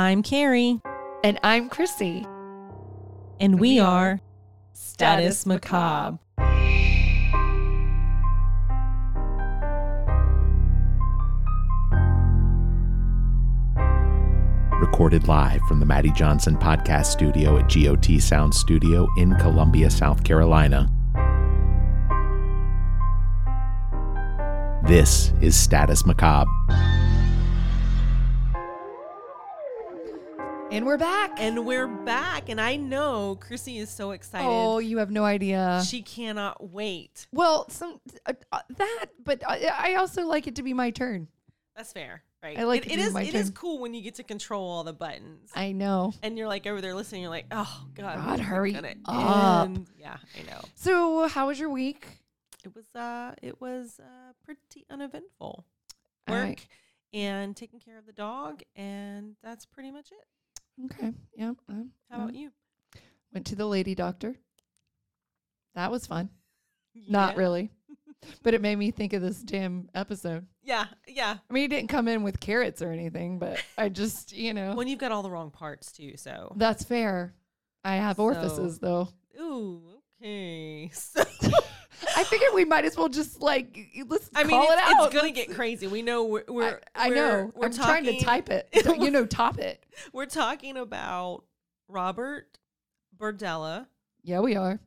I'm Carrie, And I'm Chrissy. and we, we are are Status Status Macabre. recorded live from the Maddie Johnson podcast studio at GOT Sound Studio in Columbia, South Carolina. This is Status Macabre. And we're back. And we're back, and I know Chrissy is so excited. oh, you have no idea. she cannot wait. well, some uh, uh, that, but I, I also like it to be my turn. That's fair, right? I like it, it it to be is. It is turn. cool when you get to control all the buttons, I know. and you're like over there listening. You're like, oh god, God, is hurry up. end? Yeah, I know. So, how was your week? It was. Uh, it was uh, pretty uneventful. Work right. and taking care of the dog, and that's pretty much it. Okay. Yeah. um, How about you? Went to the lady doctor. That was fun. Not really, but it made me think of this damn episode. Yeah, yeah. I mean, he didn't come in with carrots or anything, but I just, you know, When you've got all the wrong parts too, so. that's fair. I have So- orifices though. Ooh, okay. So, I figured we might as well just like let's I mean, call it's, it out. it's gonna get crazy. We know we're. we're I, I we're- know. We're I'm talking, trying to type it. You know, top it. We're talking about Robert Berdella, Yeah, we are.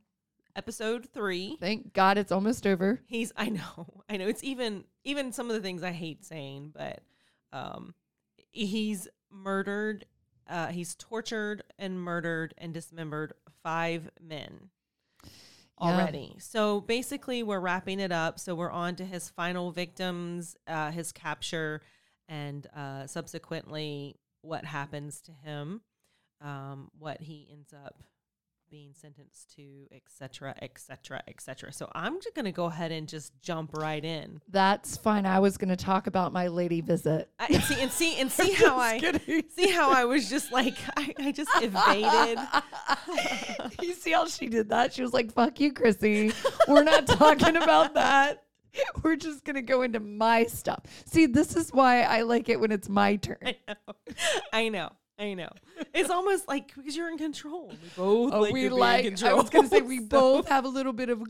episode three. Thank God it's almost over. He's. I know. I know. It's even. Even some of the things I hate saying, but um, he's murdered. Uh, he's tortured and murdered and dismembered five men. Yeah. already. So basically, we're wrapping it up. So we're on to his final victims, uh, his capture, and uh, subsequently what happens to him, um, what he ends up being sentenced to, etc., etc., etc. So I'm just gonna go ahead and just jump right in. That's fine. I was going to talk about my lady visit. I, and see and see and see how I see how I was just like I, I just evaded. you see how she did that? She was like, "Fuck you, Chrissy. We're not talking about that. We're just gonna go into my stuff." See, this is why I like it when it's my turn. I know. I know. I know. It's almost like because you're in control. We both Oh, like we to be in like. I was gonna say we So- both have a little bit of Yeah,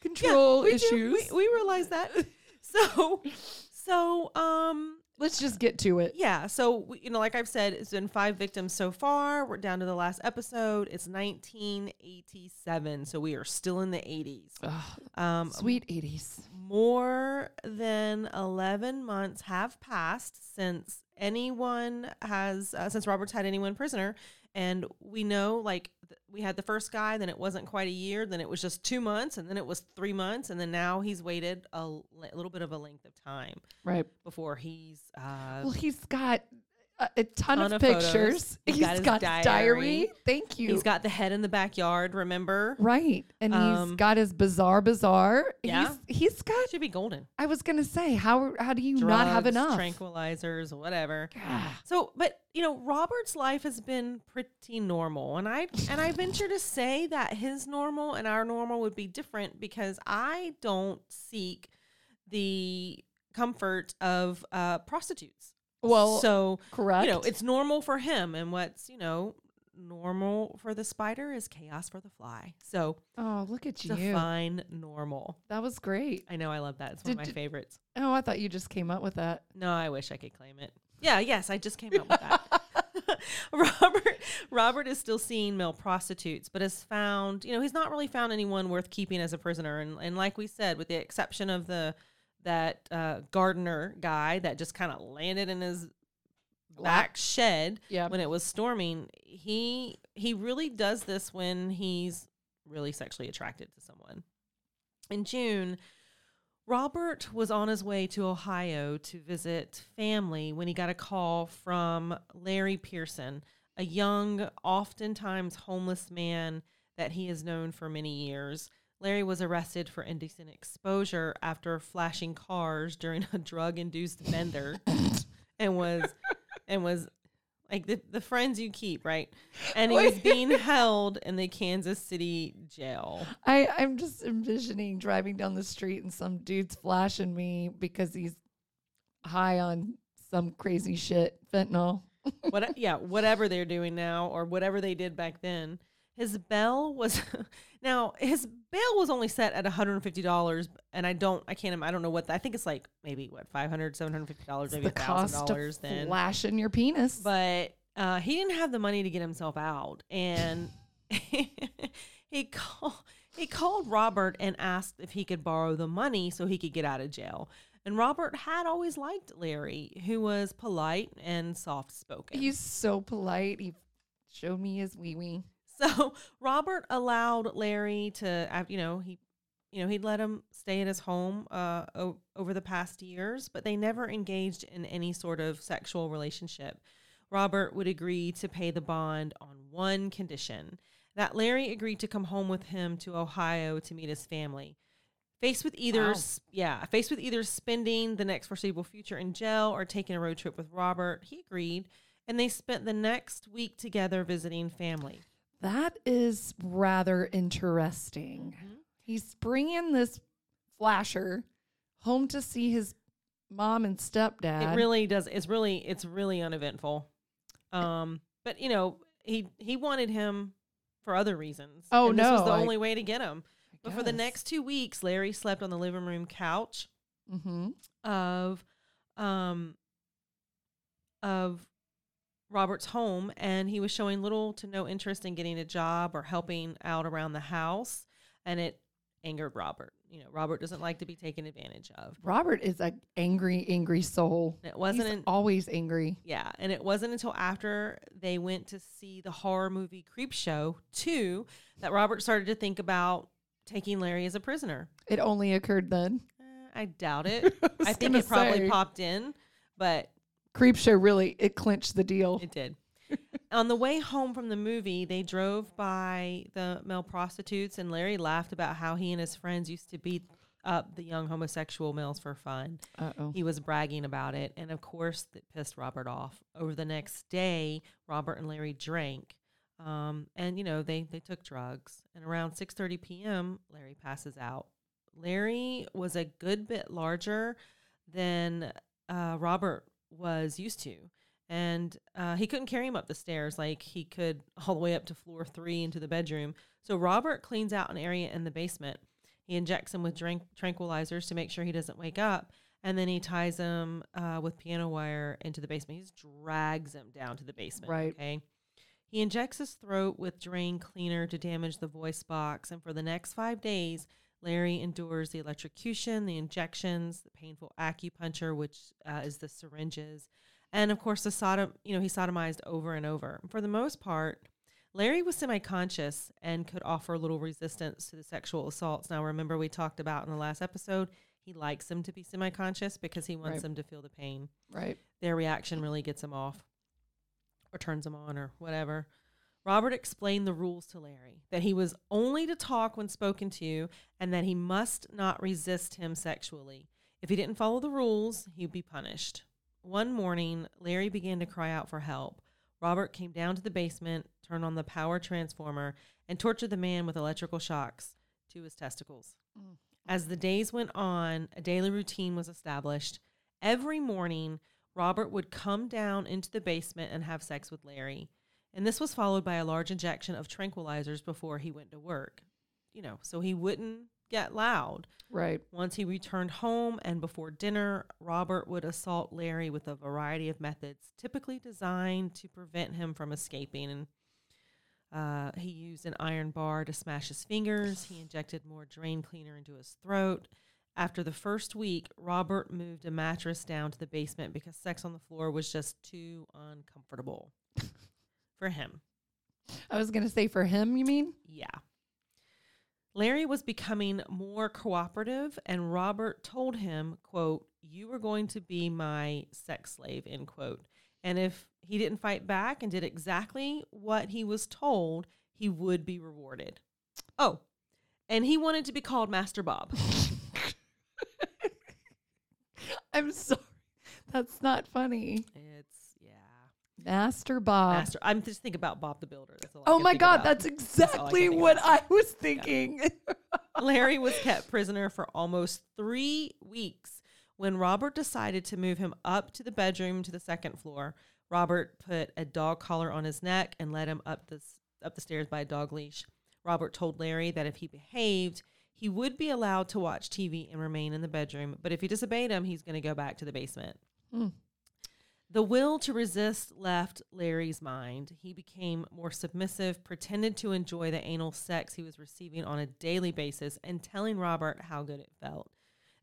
control we issues. We, we realize that. So, so um, Let's just get to it. yeah. So we, you know, like I've said, it's been five victims so far. We're down to the last episode. It's 1987, so we are still in the 80s. Ugh, Um, sweet eighties. more than 11 months have passed since anyone has uh, since robert's had anyone prisoner and we know like th- we had the first guy then it wasn't quite a year then it was just two months and then it was three months and then now he's waited a, l- a little bit of a length of time Right. before he's uh Well, he's got a, a ton, Ton of, of pictures. He's He's got got diary. diary. Thank you. he's got the head in the backyard remember right, and Um, he's got his bizarre, bizarre. Yeah. He's, he's got. should be golden I was gonna say, how how do you not have enough? tranquilizers whatever. So, but you know, Robert's life has been pretty normal, and I and I venture to say that his normal and our normal would be different because I don't seek the comfort of uh, prostitutes. Well, so correct. you know, it's normal for him, and what's you know normal for the spider is chaos for the fly. So oh, look at you. define normal. That was great. I know I love that. It's one of Did- my favorites. Oh, I thought you just came up with that. No, I wish I could claim it. Yeah, yes, I just came up with that. Robert Robert is still seeing male prostitutes, but has found, you know, he's not really found anyone worth keeping as a prisoner. And and like we said, with the exception of the that uh, gardener guy that just kind of landed in his back shed Yeah. when it was storming, he he really does this when he's really sexually attracted to someone. In June, Robert was on his way to Ohio to visit family when he got a call from Larry Pearson, a young, oftentimes homeless man that he has known for many years. Larry was arrested for indecent exposure after flashing cars during a drug-induced bender and was and was like the, the friends you keep, right? And he was being held in the Kansas City jail. I, I'm just envisioning driving down the street and some dude's flashing me because he's high on some crazy shit, fentanyl. what yeah, whatever they're doing now or whatever they did back then. His bail was now his bail was only set at $150 and I don't I can't I don't know what the, I think it's like maybe what 500 750 dollars maybe the cost $1000 of then. flashing your penis. But uh, he didn't have the money to get himself out, and he called he called Robert and asked if he could borrow the money so he could get out of jail. And Robert had always liked Larry, who was polite and soft spoken. He's so polite. He showed me his wee wee. So Robert allowed Larry to, you know, he, you know, he'd let him stay at his home uh, o- over the past years, but they never engaged in any sort of sexual relationship. Robert would agree to pay the bond on one condition that Larry agreed to come home with him to Ohio to meet his family. Faced with either, Wow. yeah, faced with either spending the next foreseeable future in jail or taking a road trip with Robert, he agreed, and they spent the next week together visiting family. That is rather interesting. Mm-hmm. He's bringing this flasher home to see his mom and stepdad. It really does. It's really, it's really uneventful. Um, but you know, he he wanted him for other reasons. Oh, and this was no, the I- only way to get him. But for the next two weeks, Larry slept on the living room couch hmm of um of Robert's home and he was showing little to no interest in getting a job or helping out around the house and it angered Robert. You know, Robert doesn't like to be taken advantage of. Robert is an angry, angry soul. It wasn't in, always angry. yeah, and it wasn't until after they went to see the horror movie Creepshow 2 that Robert started to think about taking Larry as a prisoner. It only occurred then. Eh, I doubt it. was I think it probably say. popped in, but Creepshow really it clinched the deal. It did. On the way home from the movie, they drove by the male prostitutes, and Larry laughed about how he and his friends used to beat up the young homosexual males for fun. Uh oh. He was bragging about it, and of course, that pissed Robert off. Over the next day, Robert and Larry drank, um, and you know they they took drugs. And around six thirty p.m., Larry passes out. Larry was a good bit larger than uh, Robert was used to, and uh, he couldn't carry him up the stairs like he could all the way up to floor three into the bedroom. So Robert cleans out an area in the basement. He injects him with drink tranquilizers to make sure he doesn't wake up, and then he ties him uh, with piano wire into the basement. He just drags him down to the basement. Right. Okay. He injects his throat with drain cleaner to damage the voice box, and for the next five days, Larry endures the electrocution, the injections, the painful acupuncture, which uh, is the syringes, and of course the sodom. You know, he sodomized over and over. For the most part, Larry was semi-conscious and could offer little resistance to the sexual assaults. Now, remember we talked about in the last episode, he likes them to be semi-conscious because he wants Right. them to feel the pain Right. their reaction really gets him off or turns him on or whatever. Robert explained the rules to Larry that he was only to talk when spoken to and that he must not resist him sexually. If he didn't follow the rules, he would be punished. One morning, Larry began to cry out for help. Robert came down to the basement, turned on the power transformer, and tortured the man with electrical shocks to his testicles. Mm. As the days went on, a daily routine was established. Every morning, Robert would come down into the basement and have sex with Larry. And this was followed by a large injection of tranquilizers before he went to work. You know, so he wouldn't get loud. Right. Once he returned home and before dinner, Robert would assault Larry with a variety of methods, typically designed to prevent him from escaping. And uh, he used an iron bar to smash his fingers. He injected more drain cleaner into his throat. After the first week, Robert moved a mattress down to the basement because sex on the floor was just too uncomfortable for him. I was gonna say for him, you mean? Yeah. Larry was becoming more cooperative, and Robert told him, quote, you were going to be my sex slave, end quote. And if he didn't fight back and did exactly what he was told, he would be rewarded. Oh, and he wanted to be called Master Bob. I'm sorry. That's not funny. It's. Master Bob. Master. I'm just thinking about Bob the Builder. That's oh my God, about. that's all I exactly what about. I was thinking. Larry was kept prisoner for almost three weeks when Robert decided to move him up to the bedroom to the second floor. Robert put a dog collar on his neck and led him up the up the stairs by a dog leash. Robert told Larry that if he behaved, he would be allowed to watch TV and remain in the bedroom, but if he disobeyed him, he's going to go back to the basement. Hmm. The will to resist left Larry's mind. He became more submissive, pretended to enjoy the anal sex he was receiving on a daily basis, and telling Robert how good it felt.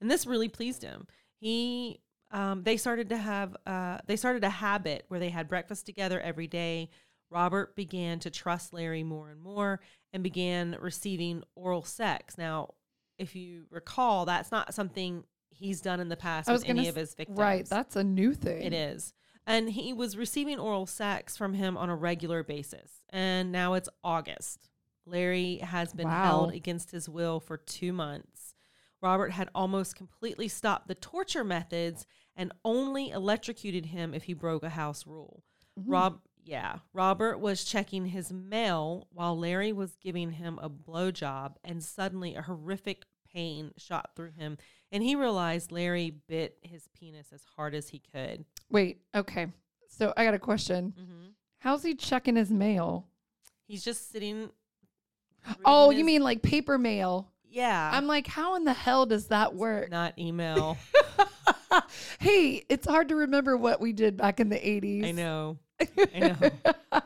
And this really pleased him. He, um, they started to have, uh, they started a habit where they had breakfast together every day. Robert began to trust Larry more and more, and began receiving oral sex. Now, if you recall, that's not something he's done in the past with any of his victims. Right. That's a new thing. It is. And he was receiving oral sex from him on a regular basis. And now it's August. Larry has been Wow. held against his will for two months. Robert had almost completely stopped the torture methods and only electrocuted him if he broke a house rule. Mm-hmm. Rob, yeah, Robert was checking his mail while Larry was giving him a blowjob, and suddenly a horrific pain shot through him, and he realized Larry bit his penis as hard as he could. Wait. Okay. So I got a question. Mm-hmm. How's he checking his mail? He's just sitting. Oh, you his- mean like paper mail? yeah? I'm like, how in the hell does that work? not email. hey, it's hard to remember what we did back in the 80s. I know. I know.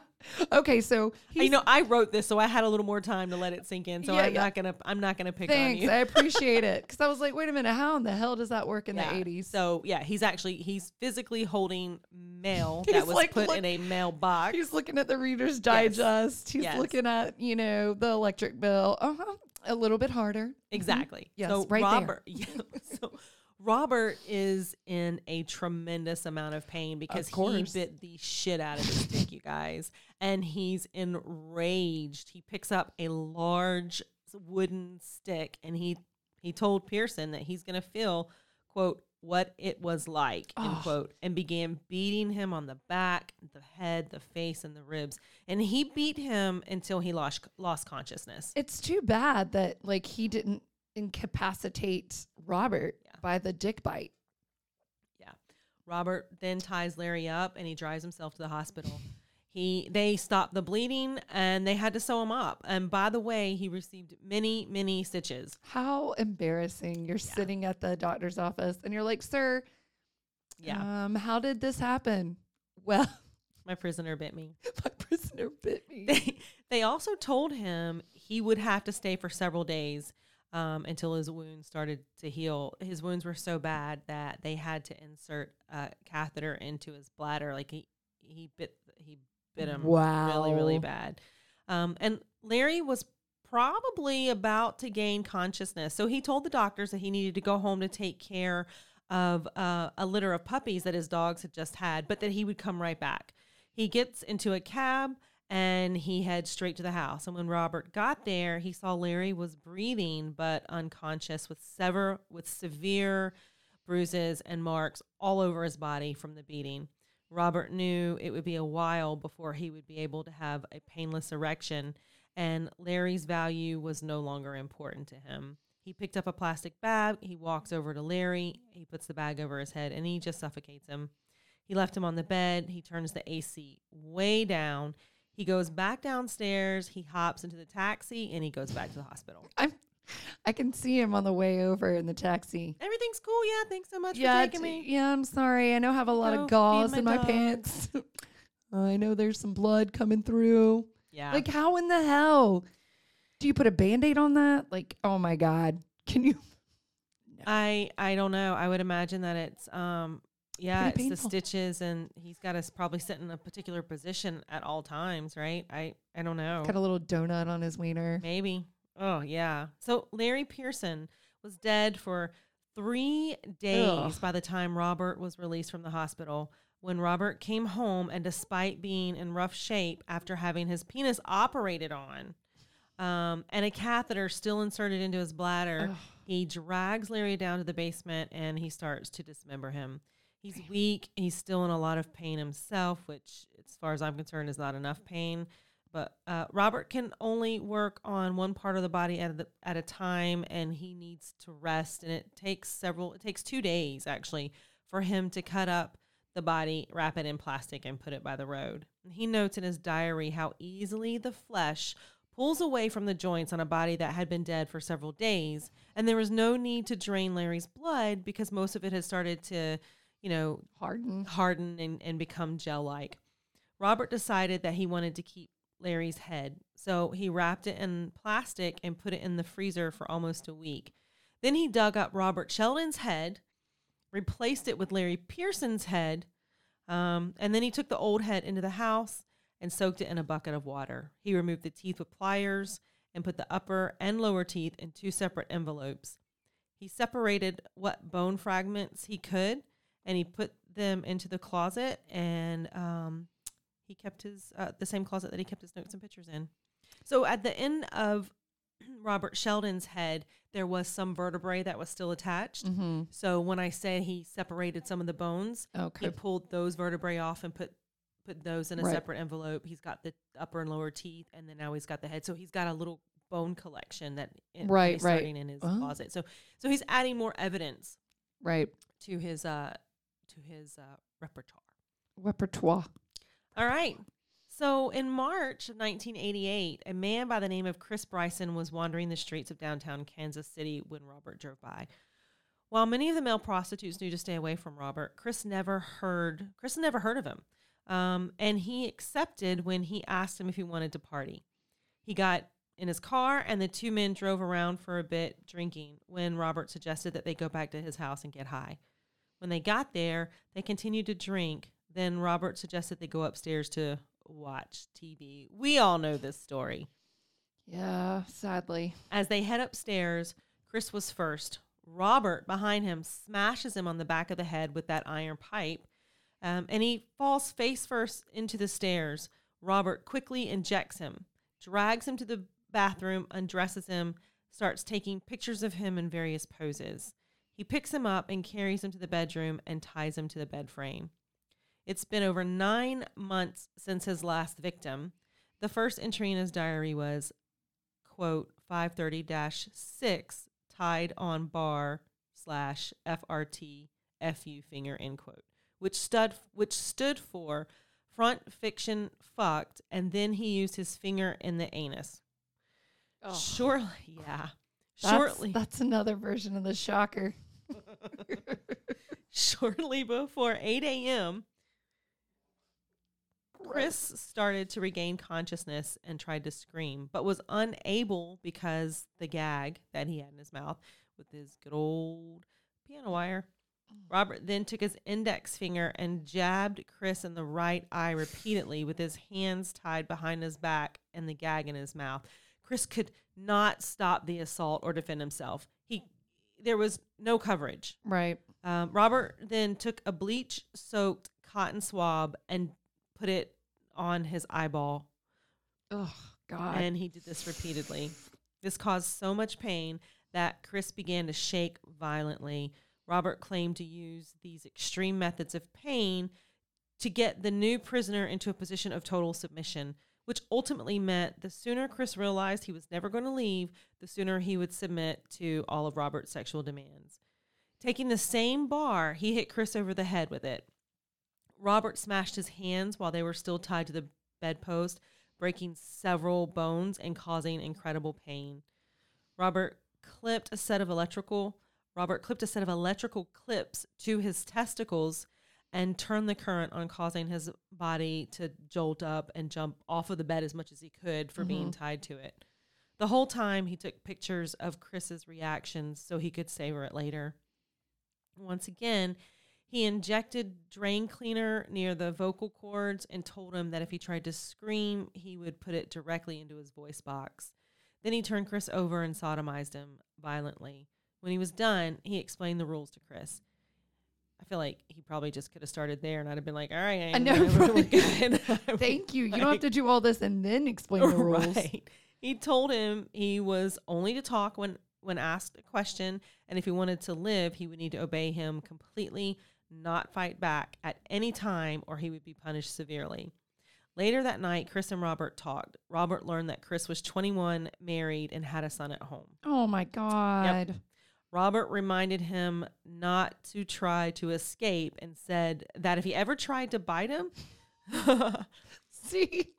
Okay, so he's, know. I wrote this, so I had a little more time to let it sink in. So Yeah, I'm yeah. not gonna. I'm not gonna pick thanks. on you. I appreciate it. Because I was like, wait a minute, how in the hell does that work in Yeah. the 80s? So yeah, he's actually he's physically holding mail that was like, put look- in a mailbox. He's looking at the Reader's Digest. He's Yes. looking at, you know, the electric bill. Uh-huh. A little bit harder. Exactly. Yes, so right there. Robert, yeah, so Robert is in a tremendous amount of pain because he bit the shit out of his dick, you guys, and he's enraged. He picks up a large wooden stick and he he told Pearson that he's going to feel quote what it was like end Oh. quote and began beating him on the back the head the face and the ribs and he beat him until he lost lost consciousness It's too bad that, like, he didn't incapacitate Robert Yeah. by the dick bite. Yeah. Robert then ties Larry up and he drives himself to the hospital. He they stopped the bleeding and they had to sew him up. And by the way, he received many, many stitches. How embarrassing. You're sitting at the doctor's office and you're like, sir, Yeah. um, how did this happen? Well, My prisoner bit me. my prisoner bit me. They, they also told him he would have to stay for several days um, until his wounds started to heal. His wounds were so bad that they had to insert a catheter into his bladder. Like he he bit he bit him really really bad. Um, and Larry was probably about to gain consciousness, so he told the doctors that he needed to go home to take care of uh, a litter of puppies that his dogs had just had, but that he would come right back. He gets into a cab and he heads straight to the house. And when Robert got there, he saw Larry was breathing but unconscious with sever with severe bruises and marks all over his body from the beating. Robert knew it would be a while before he would be able to have a painless erection, and Larry's value was no longer important to him. He picked up a plastic bag, he walks over to Larry, he puts the bag over his head, and he just suffocates him. He left him on the bed. He turns the AC way down. He goes back downstairs. He hops into the taxi and he goes back to the hospital. I'm, I can see him on the way over in the taxi. Everything's cool. Yeah. Thanks so much Yeah, for taking me. yeah. I'm sorry. I know I have a lot Go of gauze my in my dog. pants. I know there's some blood coming through. Yeah. Like, how in the hell do you put a band aid on that? Like, oh my God. Can you? I I don't know. I would imagine that it's um yeah, it's the stitches and he's got to probably sit in a particular position at all times, right? I I don't know. Got a little donut on his wiener. Maybe. Oh, yeah. So Larry Pearson was dead for three days Ugh. by the time Robert was released from the hospital. When Robert came home, and despite being in rough shape after having his penis operated on um, and a catheter still inserted into his bladder, Ugh. he drags Larry down to the basement and he starts to dismember him. He's weak. He's still in a lot of pain himself, which, as far as I'm concerned, is not enough pain. But uh, Robert can only work on one part of the body at a, at a time, and he needs to rest. And it takes several. It takes two days actually for him to cut up the body, wrap it in plastic, and put it by the road. And he notes in his diary how easily the flesh pulls away from the joints on a body that had been dead for several days, and there was no need to drain Larry's blood because most of it had started to, you know, Harden. harden and, and become gel like. Robert decided that he wanted to keep Larry's head, so he wrapped it in plastic and put it in the freezer for almost a week. Then he dug up Robert Sheldon's head, replaced it with Larry Pearson's head, um, and then he took the old head into the house and soaked it in a bucket of water. He removed the teeth with pliers and put the upper and lower teeth in two separate envelopes. He separated what bone fragments he could and he put them into the closet and um, he kept his uh, the same closet that he kept his notes and pictures in. So at the end of Robert Sheldon's head, there was some vertebrae that was still attached. Mm-hmm. So when I say he separated some of the bones, Okay. he pulled those vertebrae off and put put those in a Right. separate envelope. He's got the upper and lower teeth, and then now he's got the head. So he's got a little bone collection that in, Right, right. starting in his Oh. closet. So so he's adding more evidence Right. to his uh to his uh, repertoire. Repertoire. All right. So in March of 1988, a man by the name of Chris Bryson was wandering the streets of downtown Kansas City when Robert drove by. While many of the male prostitutes knew to stay away from Robert, Chris never heard Chris never heard of him, um, and he accepted when he asked him if he wanted to party. He got in his car, and the two men drove around for a bit drinking. When Robert suggested that they go back to his house and get high, when they got there, they continued to drink. Then Robert suggested they go upstairs to watch TV. We all know this story. Yeah, sadly. As they head upstairs, Chris was first. Robert, behind him, smashes him on the back of the head with that iron pipe, um, and he falls face first into the stairs. Robert quickly injects him, drags him to the bathroom, undresses him, starts taking pictures of him in various poses. He picks him up and carries him to the bedroom and ties him to the bed frame. It's been over nine months since his last victim. The first entry in his diary was, quote, 530-6 tied on bar slash FRT FU finger, end quote, which stood, which stood for front fiction fucked, and then he used his finger in the anus. Oh. Surely, yeah. That's, Shortly, That's another version of the shocker. Shortly before 8 a.m., Chris started to regain consciousness and tried to scream, but was unable because the gag that he had in his mouth with his good old piano wire. Robert then took his index finger and jabbed Chris in the right eye repeatedly with his hands tied behind his back and the gag in his mouth. Chris could not stop the assault or defend himself. He there was no coverage. Right. Um, Robert then took a bleach soaked cotton swab and put it on his eyeball. Oh, God. And he did this repeatedly. This caused so much pain that Chris began to shake violently. Robert claimed to use these extreme methods of pain to get the new prisoner into a position of total submission, which ultimately meant the sooner Chris realized he was never going to leave, the sooner he would submit to all of Robert's sexual demands. Taking the same bar, he hit Chris over the head with it. Robert smashed his hands while they were still tied to the bedpost, breaking several bones and causing incredible pain. Robert clipped a set of electrical Robert clipped a set of electrical clips to his testicles and turned the current on causing his body to jolt up and jump off of the bed as much as he could for being mm-hmm. tied to it. The whole time he took pictures of Chris's reactions so he could savor it later. Once again, he injected drain cleaner near the vocal cords and told him that if he tried to scream, he would put it directly into his voice box. Then he turned Chris over and sodomized him violently. When he was done, he explained the rules to Chris. I feel like he probably just could have started there, and I'd have been like, "All right, I know, we're right? good." Thank you. You don't have to do all this and then explain the rules. Right. He told him he was only to talk when when asked a question, and if he wanted to live, he would need to obey him completely, not fight back at any time, or he would be punished severely. Later that night, Chris and Robert talked. Robert learned that Chris was 21, married, and had a son at home. Oh, my God. Robert reminded him not to try to escape and said that if he ever tried to bite him, See,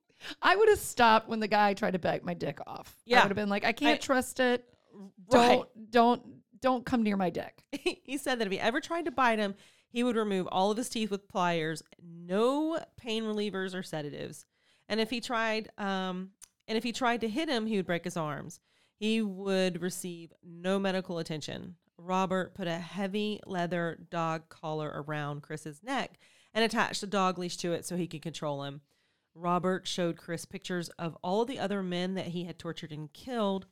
I would have stopped when the guy tried to bite my dick off. Yeah. I would have been like, I can't I- trust it. Right. Don't, don't, don't come near my dick. he said that if he ever tried to bite him, he would remove all of his teeth with pliers, no pain relievers or sedatives. And if he tried, um, and if he tried to hit him, he would break his arms. He would receive no medical attention. Robert put a heavy leather dog collar around Chris's neck and attached a dog leash to it so he could control him. Robert showed Chris pictures of all the other men that he had tortured and killed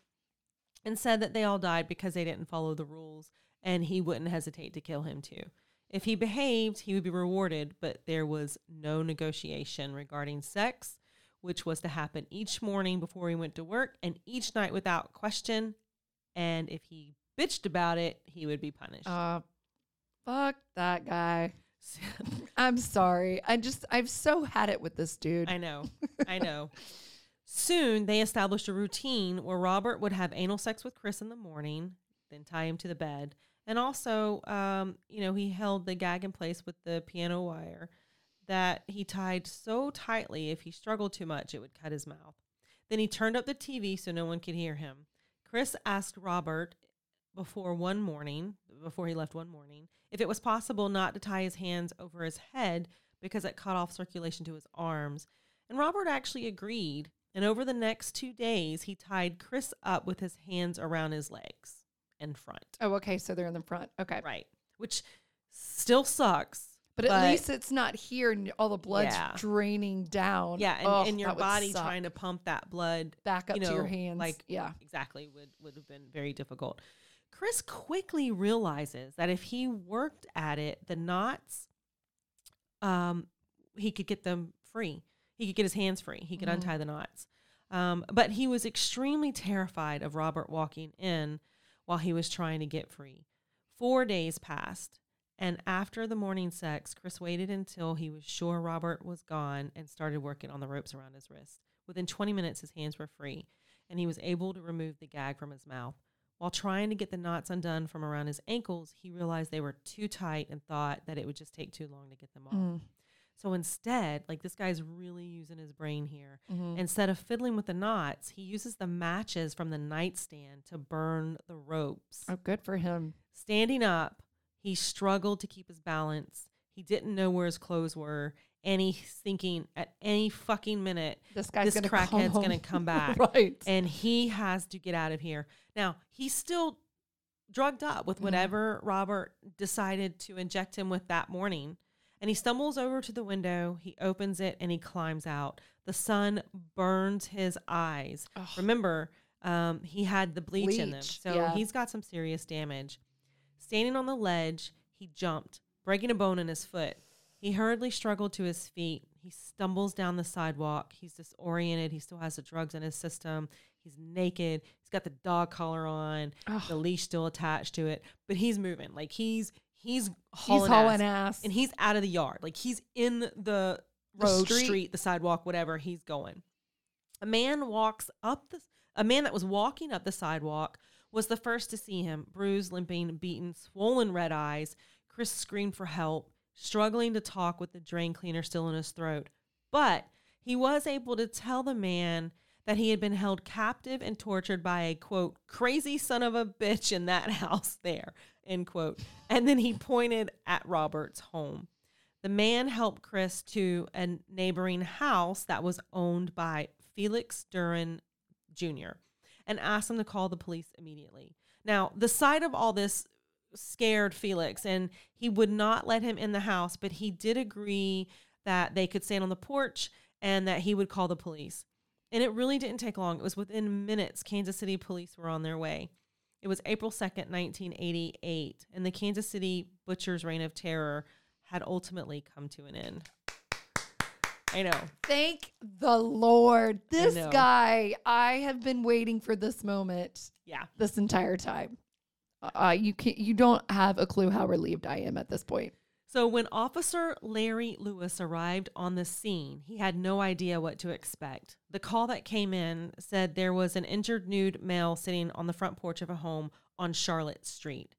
and said that they all died because they didn't follow the rules and he wouldn't hesitate to kill him too. If he behaved, he would be rewarded, but there was no negotiation regarding sex, which was to happen each morning before he went to work and each night without question. And if he bitched about it, he would be punished. Uh, fuck that guy. I'm sorry. I just, I've so had it with this dude. I know. I know. Soon they established a routine where Robert would have anal sex with Chris in the morning, then tie him to the bed. And also, um, you know, he held the gag in place with the piano wire that he tied so tightly if he struggled too much, it would cut his mouth. Then he turned up the TV so no one could hear him. Chris asked Robert before one morning, before he left one morning, if it was possible not to tie his hands over his head because it cut off circulation to his arms. And Robert actually agreed. And over the next two days, he tied Chris up with his hands around his legs and front. oh, okay. So they're in the front. Okay. Right. Which still sucks. But at least it's not here and all the blood's Yeah. draining down. Yeah, and, Ugh, and your body trying to pump that blood back up you to your hands. like yeah. exactly would would have been very difficult. Chris quickly realizes that if he worked at it, the knots, um, he could get them free. He could get his hands free. He could Mhm. untie the knots. Um, but he was extremely terrified of Robert walking in while he was trying to get free. Four days passed, and after the morning sex, Chris waited until he was sure Robert was gone and started working on the ropes around his wrist. Within 20 minutes, his hands were free, and he was able to remove the gag from his mouth. While trying to get the knots undone from around his ankles, he realized they were too tight and thought that it would just take too long to get them off. Mm. So instead, like this guy's really using his brain here. Mhm. Instead of fiddling with the knots, he uses the matches from the nightstand to burn the ropes. Oh, good for him. Standing up, he struggled to keep his balance. He didn't know where his clothes were, and he's thinking at any fucking minute, This guy's this gonna crackhead's come gonna come back. right. and he has to get out of here. Now, he's still drugged up with Mhm. whatever Robert decided to inject him with that morning. And he stumbles over to the window, he opens it, and he climbs out. The sun burns his eyes. Ugh. Remember, um, he had the bleach, in them. So yeah. he's got some serious damage. Standing on the ledge, he jumped, breaking a bone in his foot. He hurriedly struggled to his feet. He stumbles down the sidewalk. He's disoriented. He still has the drugs in his system. He's naked. He's got the dog collar on, Ugh. the leash still attached to it, but he's moving. Like he's he's He's hauling, hauling ass. ass. and he's out of the yard. Like he's in the road, street. street. the sidewalk, whatever. He's going. A man walks up the. A man that was walking up the sidewalk was the first to see him, bruised, limping, beaten, swollen red eyes. Chris screamed for help, struggling to talk with the drain cleaner still in his throat. But he was able to tell the man that he had been held captive and tortured by a quote crazy son of a bitch in that house there end quote and then he pointed at robert's home the man helped chris to a neighboring house that was owned by felix duran jr and asked him to call the police immediately now the sight of all this scared felix and he would not let him in the house but he did agree that they could stand on the porch and that he would call the police and it really didn't take long. It was within minutes Kansas City police were on their way. It was April 2nd, 1988, and the Kansas City butcher's reign of terror had ultimately come to an end. I know. Thank the Lord. This know. guy, I have been waiting for this moment Yeah. this entire time. Uh, you can you don't have a clue how relieved I am at this point. So when Officer Larry Lewis arrived on the scene, he had no idea what to expect. The call that came in said there was an injured nude male sitting on the front porch of a home on Charlotte Street.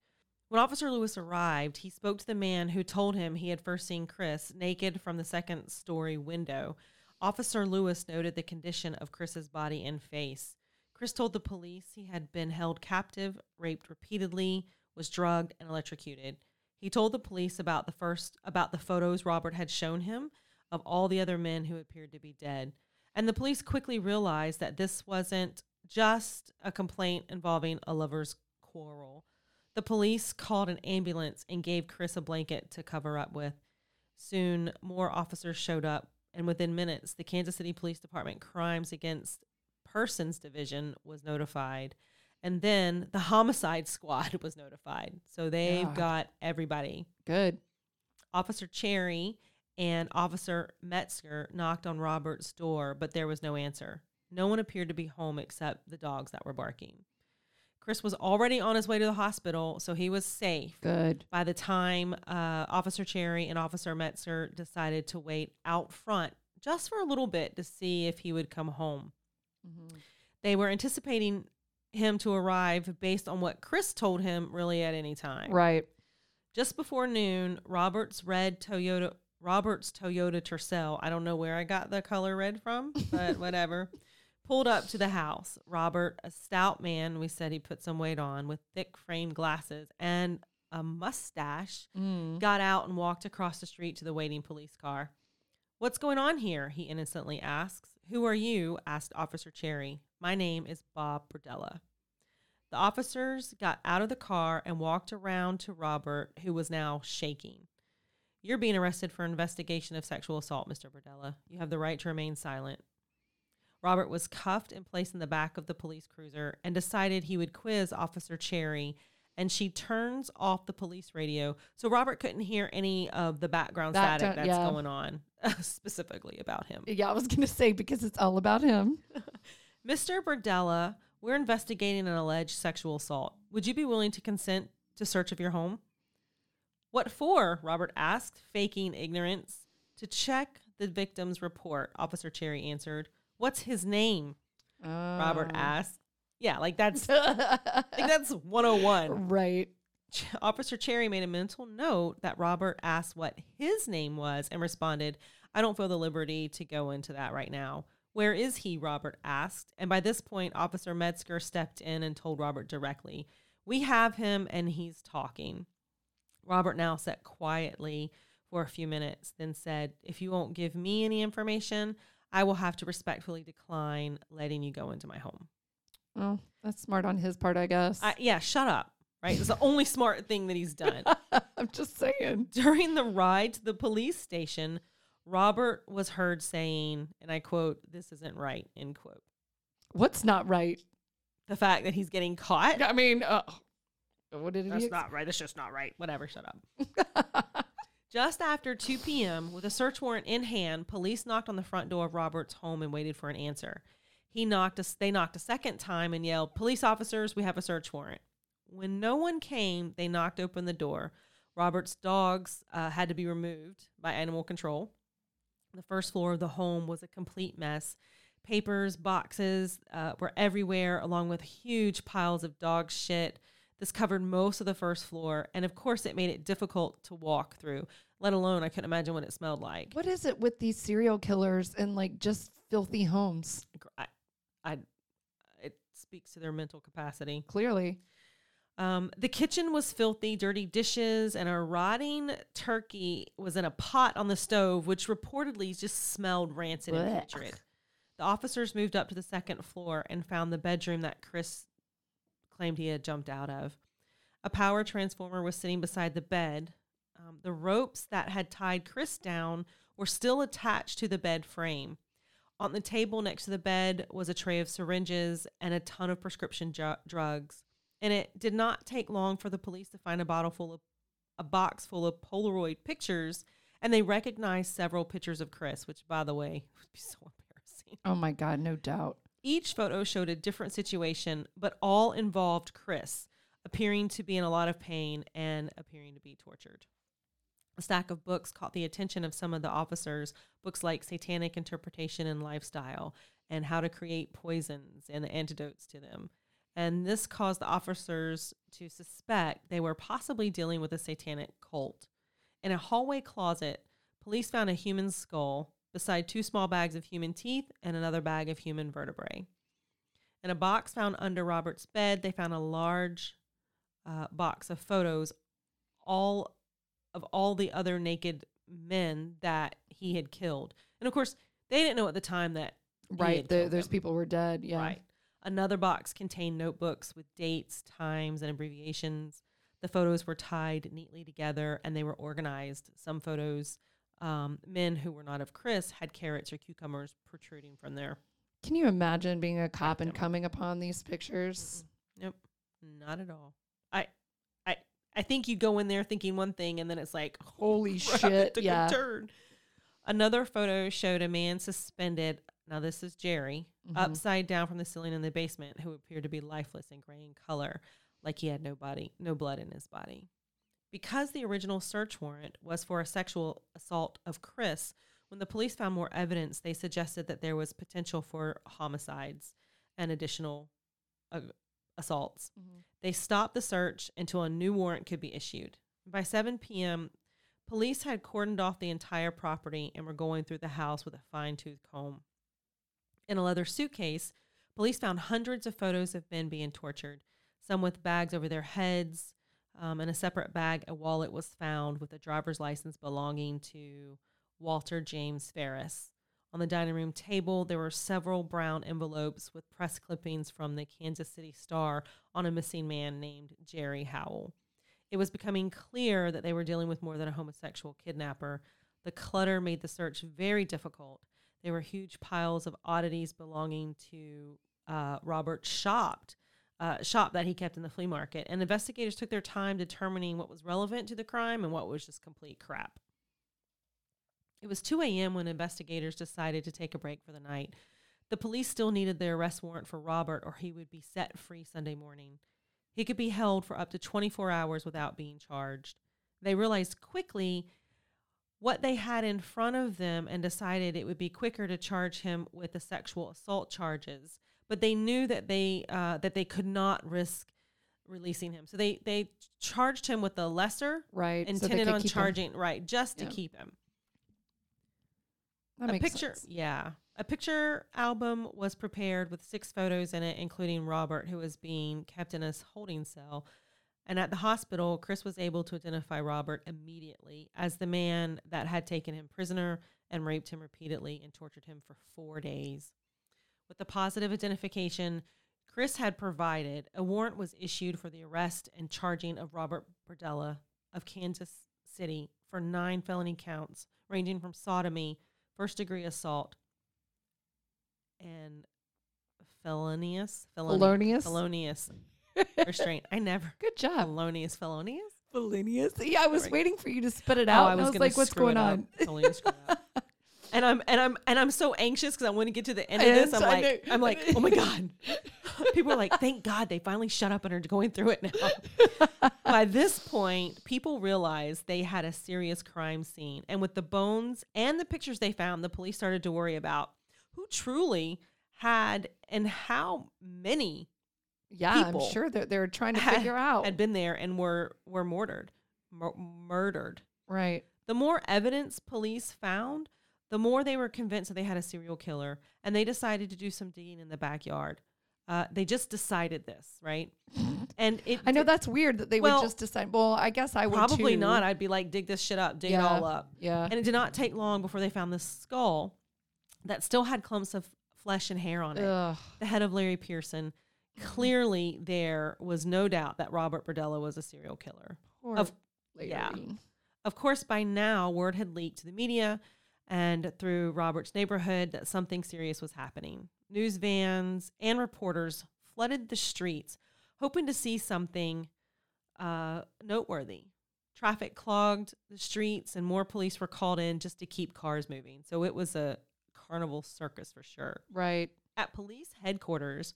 When Officer Lewis arrived, he spoke to the man who told him he had first seen Chris naked from the second story window. Officer Lewis noted the condition of Chris's body and face. Chris told the police he had been held captive, raped repeatedly, was drugged, and electrocuted. He told the police about the first about the photos Robert had shown him of all the other men who appeared to be dead. And the police quickly realized that this wasn't just a complaint involving a lover's quarrel. The police called an ambulance and gave Chris a blanket to cover up with. Soon, more officers showed up, and within minutes, the Kansas City Police Department Crimes Against Persons Division was notified. And then the homicide squad was notified. So they've God. got everybody. Good. Officer Cherry and Officer Metzger knocked on Robert's door, but there was no answer. No one appeared to be home except the dogs that were barking. Chris was already on his way to the hospital, so he was safe. Good. By the time uh, Officer Cherry and Officer Metzger decided to wait out front just for a little bit to see if he would come home. They were anticipating him to arrive based on what Chris told him really at any time. Right. Just before noon, Robert's red Toyota Robert's Toyota Tercel, I don't know where I got the color red from, but whatever, pulled up to the house. Robert, a stout man, we said he put some weight on, with thick framed glasses and a mustache, Mm. got out and walked across the street to the waiting police car. What's going on here? He innocently asks. Who are you? asked Officer Cherry. My name is Bob Berdella. The officers got out of the car and walked around to Robert, who was now shaking. You're being arrested for investigation of sexual assault, Mr. Berdella. You have the right to remain silent. Robert was cuffed and placed in the back of the police cruiser and decided he would quiz Officer Cherry. And she turns off the police radio. So Robert couldn't hear any of the background That static don't- that's yeah. going on, specifically about him. Yeah, I was gonna say because it's all about him. Mr. Berdella, we're investigating an alleged sexual assault. Would you be willing to consent to search of your home? What for? Robert asked, faking ignorance. To check the victim's report, Officer Cherry answered. What's his name? Robert Oh. asked. Yeah, like that's like that's 101. right. Ch- Officer Cherry made a mental note that Robert asked what his name was and responded, I don't feel the liberty to go into that right now. Where is he? Robert asked. And by this point, Officer Metzger stepped in and told Robert directly, We have him and he's talking. Robert now sat quietly for a few minutes, then said, If you won't give me any information, I will have to respectfully decline letting you go into my home. Well, that's smart on his part, I guess. I, yeah, shut up. Right? It's the only smart thing that he's done. I'm just saying. During the ride to the police station, Robert was heard saying, and I quote, this isn't right, end quote. What's not right? The fact that he's getting caught. I mean, uh, what did he? That's ex- not right. That's just not right. Whatever, shut up. Just after 2 p.m., with a search warrant in hand, police knocked on the front door of Robert's home and waited for an answer. He knocked. They knocked a second time and yelled, "Police officers, we have a search warrant." When no one came, they knocked open the door. Robert's dogs uh, had to be removed by animal control. The first floor of the home was a complete mess. Papers, boxes uh, were everywhere, along with huge piles of dog shit. This covered most of the first floor, and of course, it made it difficult to walk through. Let alone, I couldn't imagine what it smelled like. What is it with these serial killers and like just filthy homes? I, I, it speaks to their mental capacity. Clearly. Um, the kitchen was filthy, dirty dishes, and a rotting turkey was in a pot on the stove, which reportedly just smelled rancid and Blech. putrid. The officers moved up to the second floor and found the bedroom that Chris claimed he had jumped out of. A power transformer was sitting beside the bed. Um, the ropes that had tied Chris down were still attached to the bed frame. On the table next to the bed was a tray of syringes and a ton of prescription drugs. And it did not take long for the police to find a bottle full of a box full of Polaroid pictures, and they recognized several pictures of Chris, which, by the way, would be so embarrassing. Oh my God, no doubt. Each photo showed a different situation, but all involved Chris, appearing to be in a lot of pain and appearing to be tortured. A stack of books caught the attention of some of the officers, books like Satanic Interpretation and Lifestyle and How to Create Poisons and the Antidotes to Them. And this caused the officers to suspect they were possibly dealing with a satanic cult. In a hallway closet, police found a human skull beside two small bags of human teeth and another bag of human vertebrae. In a box found under Robert's bed, they found a large uh, box of photos, all of all the other naked men that he had killed. And of course, they didn't know at the time that Right. The, those them. people were dead. Yeah. Right. Another box contained notebooks with dates, times, and abbreviations. The photos were tied neatly together and they were organized. Some photos, um, men who were not of Chris had carrots or cucumbers protruding from their. Can you imagine being a cop and coming upon these pictures? Nope, not at all. I, I, I think you go in there thinking one thing and then it's like, Holy crap, shit. Yeah. a turn. Another photo showed a man suspended. Now this is Jerry, Mhm. upside down from the ceiling in the basement, who appeared to be lifeless and gray in color, like he had no body, no blood in his body. Because the original search warrant was for a sexual assault of Chris, when the police found more evidence, they suggested that there was potential for homicides and additional uh, assaults. Mhm. They stopped the search until a new warrant could be issued. By 7 p.m., police had cordoned off the entire property and were going through the house with a fine tooth comb. In a leather suitcase, police found hundreds of photos of men being tortured, some with bags over their heads. Um, in a separate bag, a wallet was found with a driver's license belonging to Walter James Ferris. On the dining room table, there were several brown envelopes with press clippings from the Kansas City Star on a missing man named Jerry Howell. It was becoming clear that they were dealing with more than a homosexual kidnapper. The clutter made the search very difficult. There were huge piles of oddities belonging to uh, Robert Shop, uh, shop that he kept in the flea market, and investigators took their time determining what was relevant to the crime and what was just complete crap. It was 2 a.m. when investigators decided to take a break for the night. The police still needed their arrest warrant for Robert, or he would be set free Sunday morning. He could be held for up to 24 hours without being charged. They realized quickly what they had in front of them and decided it would be quicker to charge him with the sexual assault charges. But they knew that they uh, that they could not risk releasing him, so they they charged him with the lesser, Right. intended could on charging right just Yeah. to keep him That a picture sense. yeah a picture album was prepared with six photos in it including robert who was being kept in a holding cell and at the hospital chris was able to identify robert immediately as the man that had taken him prisoner and raped him repeatedly and tortured him for four days with the positive identification chris had provided a warrant was issued for the arrest and charging of robert berdella of kansas city for nine felony counts ranging from sodomy first degree assault and felonious feloni- Felonious? felonious restraint. I never Good job. felonious felonious. Felonious. Yeah, I was waiting for you to spit it Oh, out. I was, I was like, what's going on? Totally. And I'm and I'm and I'm so anxious because I want to get to the end of this. I'm I like know. I'm like oh my god. People are like, thank God they finally shut up and are going through it now. By this point, people realized they had a serious crime scene, and with the bones and the pictures they found, the police started to worry about who truly had and how many Yeah, I'm sure that they're trying to had- figure out. had been there and were were murdered, mur- murdered. right. The more evidence police found, the more they were convinced that they had a serial killer, and they decided to do some digging in the backyard. Uh, they just decided this, right? And it I know that's weird that they Well, would just decide. Well, I guess I would probably too. not. I'd be like, dig this shit up, dig it all up. Yeah. And it did not take long before they found this skull that still had clumps of flesh and hair on it. Ugh. The head of Larry Pearson. Clearly, there was no doubt that Robert Berdella was a serial killer. Poor Of- yeah. Of course, by now, word had leaked to the media and through Robert's neighborhood that something serious was happening. News vans and reporters flooded the streets, hoping to see something uh, noteworthy. Traffic clogged the streets, and more police were called in just to keep cars moving. So it was a carnival circus for sure. Right. At police headquarters,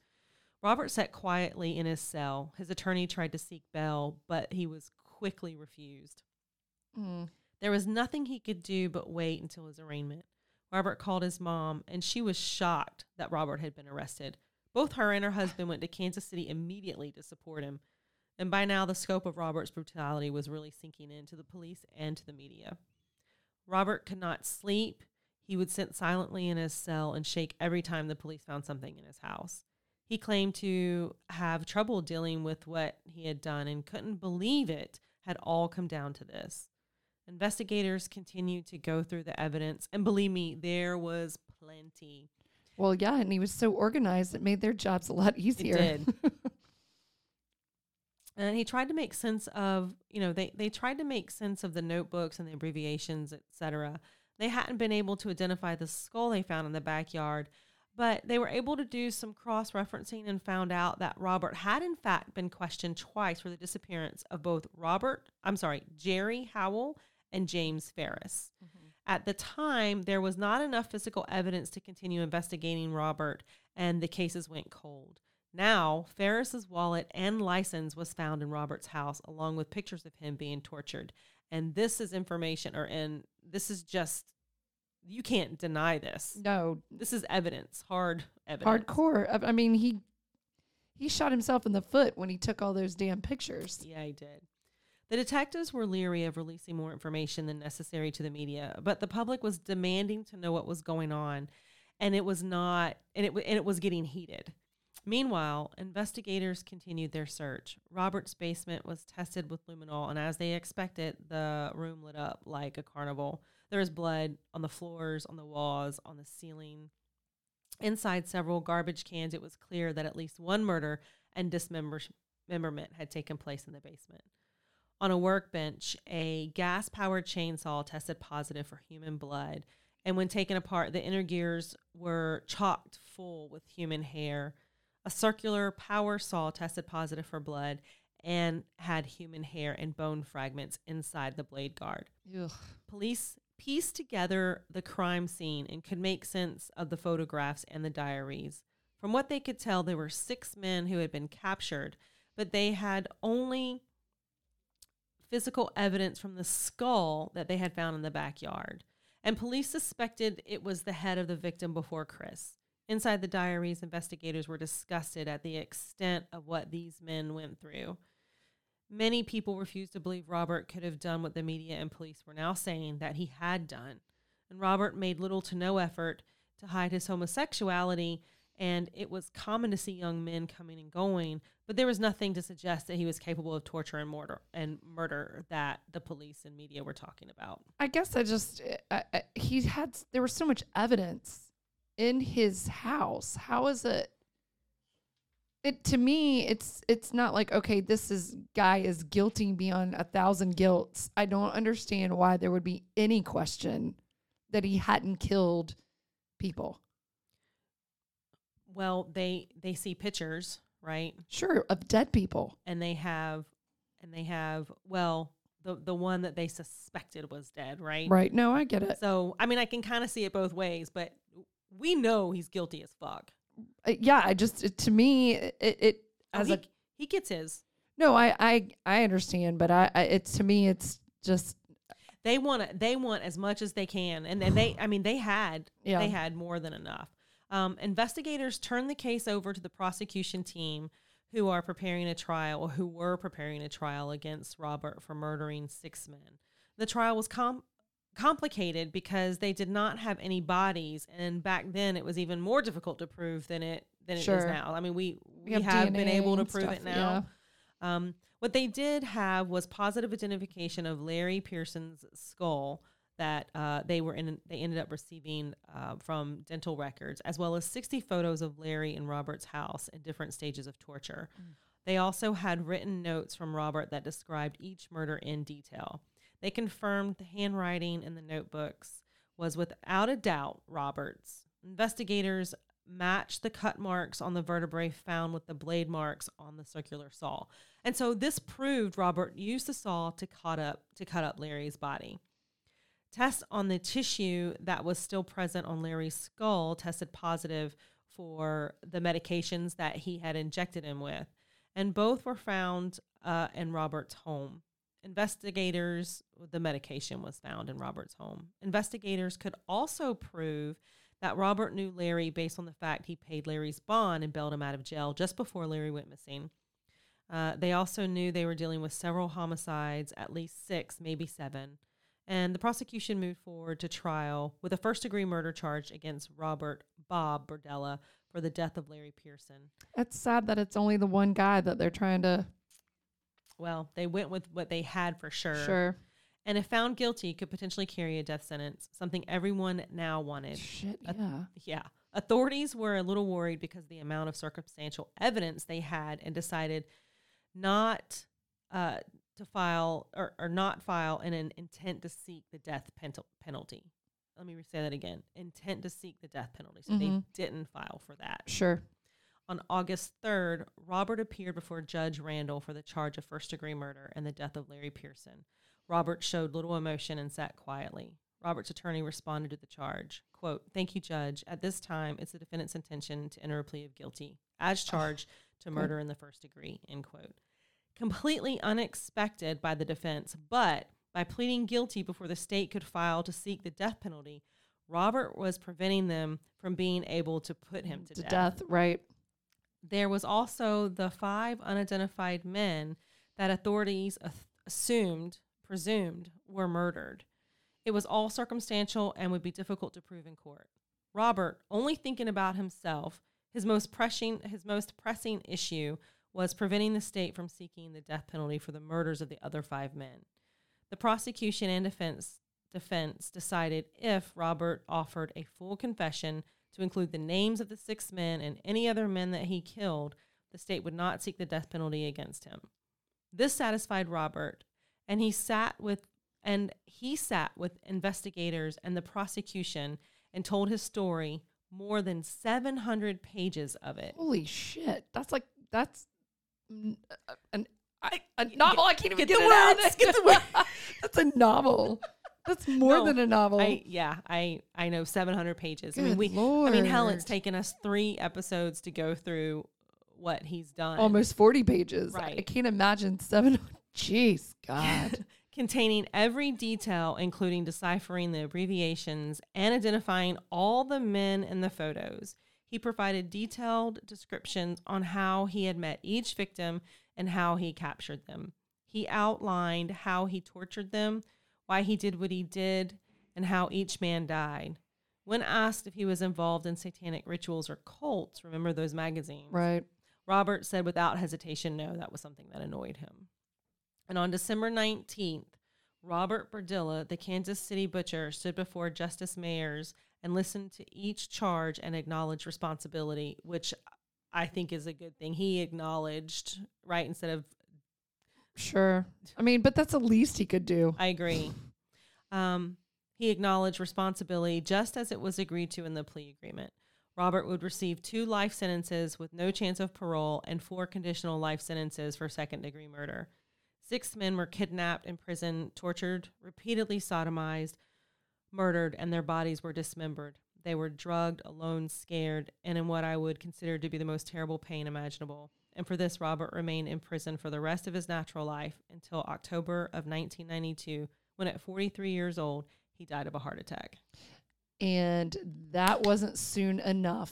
Robert sat quietly in his cell. His attorney tried to seek bail, but he was quickly refused. Mm. There was nothing he could do but wait until his arraignment. Robert called his mom, and she was shocked that Robert had been arrested, Both her and her husband went to Kansas City immediately to support him. And by now, the scope of Robert's brutality was really sinking into the police and to the media. Robert could not sleep. He would sit silently in his cell and shake every time the police found something in his house. He claimed to have trouble dealing with what he had done and couldn't believe it had all come down to this. Investigators continued to go through the evidence, and believe me, there was plenty. Well, yeah, and he was so organized it made their jobs a lot easier. It did. and he tried to make sense of, you know, they, they tried to make sense of the notebooks and the abbreviations, etc. They hadn't been able to identify the skull they found in the backyard, but they were able to do some cross referencing and found out that Robert had, in fact, been questioned twice for the disappearance of both Robert, I'm sorry, Jerry Howell and James Ferris. Mm-hmm. At the time, there was not enough physical evidence to continue investigating Robert, and the cases went cold. Now, Ferris's wallet and license was found in Robert's house, along with pictures of him being tortured. And this is information, or and this is just you can't deny this. No, This is evidence, hard evidence. hardcore. I- I mean, he he shot himself in the foot when he took all those damn pictures. Yeah, he did. The detectives were leery of releasing more information than necessary to the media, but the public was demanding to know what was going on, and it was not, and it and it was getting heated. Meanwhile, investigators continued their search. Robert's basement was tested with luminol, and as they expected, the room lit up like a carnival. There was blood on the floors, on the walls, on the ceiling. Inside several garbage cans, it was clear that at least one murder and dismemberment had taken place in the basement. On a workbench, a gas powered chainsaw tested positive for human blood, and when taken apart, the inner gears were chocked full with human hair. A circular power saw tested positive for blood and had human hair and bone fragments inside the blade guard. Ugh. Police pieced together the crime scene and could make sense of the photographs and the diaries. From what they could tell, there were six men who had been captured, but they had only physical evidence from the skull that they had found in the backyard. And police suspected it was the head of the victim before Chris. Inside the diaries, investigators were disgusted at the extent of what these men went through. Many people refused to believe Robert could have done what the media and police were now saying that he had done. And Robert made little to no effort to hide his homosexuality, and it was common to see young men coming and going, but there was nothing to suggest that he was capable of torture and murder and murder that the police and media were talking about. I guess I just I, I, he had there was so much evidence in his house. How is it? It to me, it's it's not like okay, this is guy is guilty beyond a thousand guilts. I don't understand why there would be any question that he hadn't killed people. Well, they they see pictures, right? Sure, of dead people. And they have and they have well, the the one that they suspected was dead, right? Right? No, I get it. So, I mean, I can kind of see it both ways, but we know he's guilty as fuck. Uh, yeah, I just it, to me it, it Oh, as he, a he gets his. no, I I I understand, but I, I it's to me it's just They want they want as much as they can, and then they, I mean, they had Yeah. they had more than enough. Um, investigators turned the case over to the prosecution team, who are preparing a trial, or who were preparing a trial against Robert for murdering six men. The trial was com- complicated because they did not have any bodies, and back then it was even more difficult to prove than it than it is Sure. now. I mean, we we, have have, been able to prove stuff, it now. Um, what they did have was positive identification of Larry Pearson's skull that uh, they were in. They ended up receiving uh, from dental records, as well as 60 photos of Larry and Robert's house in different stages of torture. They also had written notes from Robert that described each murder in detail. They confirmed the handwriting in the notebooks was without a doubt Robert's. Investigators matched the cut marks on the vertebrae found with the blade marks on the circular saw. And so this proved Robert used the saw to cut up to cut up Larry's body. Tests on the tissue that was still present on Larry's skull tested positive for the medications that he had injected him with, and both were found uh, in Robert's home. Investigators, the medication was found in Robert's home. Investigators could also prove that Robert knew Larry based on the fact he paid Larry's bond and bailed him out of jail just before Larry went missing. Uh, they also knew they were dealing with several homicides, at least six, maybe seven. And the prosecution moved forward to trial with a first degree murder charge against Robert Bob Berdella for the death of Larry Pearson. It's sad that it's only the one guy that they're trying to. Well, they went with what they had for sure. Sure. And if found guilty, could potentially carry a death sentence, something everyone now wanted. Shit. Uh, Yeah. Yeah. Authorities were a little worried because of the amount of circumstantial evidence they had and decided not uh, to file or, or not file an, an intent to seek the death penal- penalty. Let me say that again intent to seek the death penalty. So they Mhm. didn't file for that. Sure. On August 3rd, Robert appeared before Judge Randall for the charge of first degree murder and the death of Larry Pearson. Robert showed little emotion and sat quietly. Robert's attorney responded to the charge. Quote, Thank you, Judge. At this time, it's the defendant's intention to enter a plea of guilty as charged to murder in the first degree. End quote. Completely unexpected by the defense, but by pleading guilty before the state could file to seek the death penalty, Robert was preventing them from being able to put him to, to death. Right. there was also the five unidentified men that authorities assumed, presumed, were murdered. It was all circumstantial and would be difficult to prove in court. Robert, only thinking about himself, his most pressing his most pressing issue was preventing the state from seeking the death penalty for the murders of the other five men. The prosecution and defense defense decided if Robert offered a full confession to include the names of the six men and any other men that he killed, the state would not seek the death penalty against him. This satisfied Robert, and he sat with and he sat with investigators and the prosecution and told his story, more than 700 pages of it. Holy shit. That's like that's Uh, uh, an I, a Get- novel. I can't even get get, the words, get the words. that's a novel. That's more No, than a novel. I yeah, I I know 700 pages. I mean, Good we I mean, hell, it's taken us 3 episodes to go through what he's done. almost 40 pages. I Right. can't imagine seven. Jeez, God. containing every detail, including deciphering the abbreviations and identifying all the men in the photos. He provided detailed descriptions on how he had met each victim and how he captured them. He outlined how he tortured them, why he did what he did, and how each man died. When asked if he was involved in satanic rituals or cults, remember those magazines? right. Robert said without hesitation, no, that was something that annoyed him. And on December 19th, Robert Berdella, the Kansas City butcher, stood before Justice Mayers and listen to each charge and acknowledge responsibility, which I think is a good thing. He acknowledged, right, instead of, Sure. I mean, but that's the least he could do. I agree. Um, he acknowledged responsibility just as it was agreed to in the plea agreement. Robert would receive two life sentences with no chance of parole and four conditional life sentences for second degree murder. Six men were kidnapped, imprisoned, tortured, repeatedly sodomized, murdered, and their bodies were dismembered. They were drugged, alone, scared, and in what I would consider to be the most terrible pain imaginable. And for this, Robert remained in prison for the rest of his natural life until October of 1992, when at 43 years old, he died of a heart attack. And that wasn't soon enough.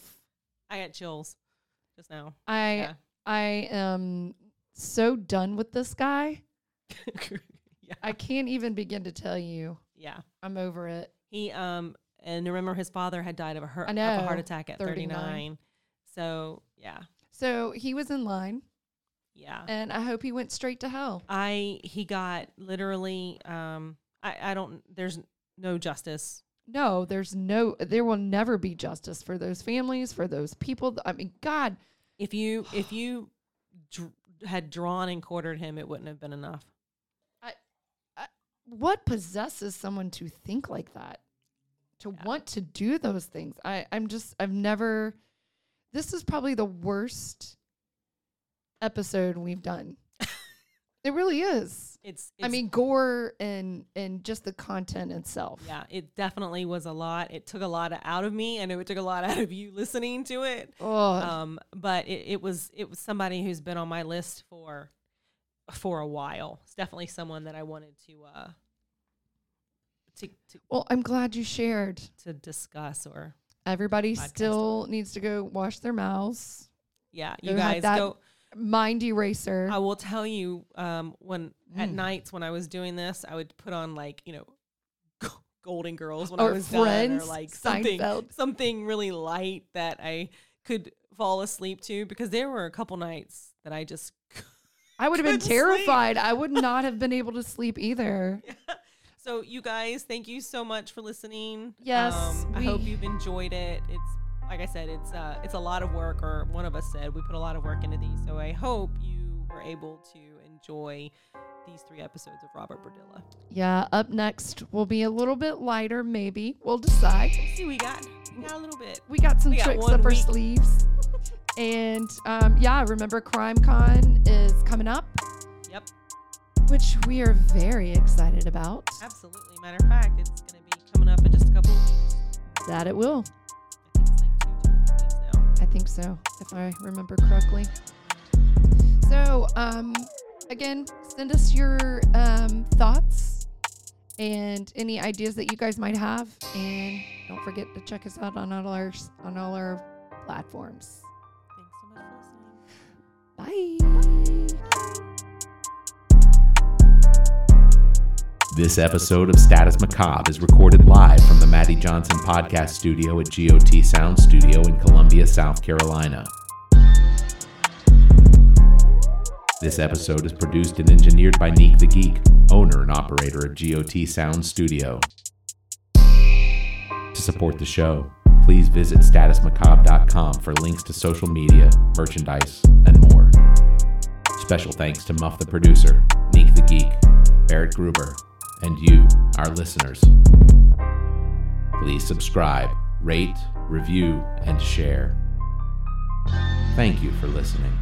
I got chills just now. I Yeah. I am so done with this guy. yeah. I can't even begin to tell you. Yeah. I'm over it. He um and remember his father had died of a heart I of a heart attack at 39. 39. So, yeah. So he was in line, Yeah. and I hope he went straight to hell. I he got literally um I I don't there's no justice. No, there's no, there will never be justice for those families, for those people. I mean, God, If you if you dr- had drawn and quartered him, it wouldn't have been enough. What possesses someone to think like that? To Yeah. want to do those things? I, I'm just, I've never, this is probably the worst episode we've done. it really is. It's, I mean, gore and and just the content itself. yeah, it definitely was a lot. It took a lot out of me. I know it took a lot out of you listening to it. Oh, um, but it, it was it was somebody who's been on my list for for a while. It's definitely someone that I wanted to uh to to, well, I'm glad you shared. to discuss or Everybody Podcast still needs to go wash their mouths. Yeah, you Go have guys that go. Mind eraser. I will tell you, um, when at Mm. nights when I was doing this, I would put on like you know, Golden Girls when I or was done, friends. or like something Seinfeld. something really light that I could fall asleep to because there were a couple nights that I just I would have been sleep. terrified. I would not have been able to sleep either. So you guys, thank you so much for listening. Yes, um, I hope you've enjoyed it. It's like I said, it's uh, it's a lot of work, or one of us said we put a lot of work into these. So I hope you were able to enjoy these three episodes of Robert Berdella. Yeah, up next will be a little bit lighter, maybe. We'll decide. Let's see, we got we got a little bit. We got some We tricks one up our sleeves. And um, yeah, remember Crime Con is coming up, Yep, which we are very excited about. absolutely. Matter of fact, it's gonna be coming up in just a couple of weeks. That it will. I think it's like two, two weeks now. I think so, if I remember correctly. So, um, again, send us your um, thoughts and any ideas that you guys might have, and don't forget to check us out on all our on all our platforms. Bye. This episode of Status Macabre is recorded live from the Maddie Johnson Podcast Studio at GOT Sound Studio in Columbia, South Carolina. This episode is produced and engineered by Neek the Geek, owner and operator of GOT Sound Studio. To support the show, please visit statusmacabre.com for links to social media, merchandise, and more. Special thanks to Muff the producer, Neek the Geek, Barrett Gruber, and you, our listeners. Please subscribe, rate, review, and share. Thank you for listening.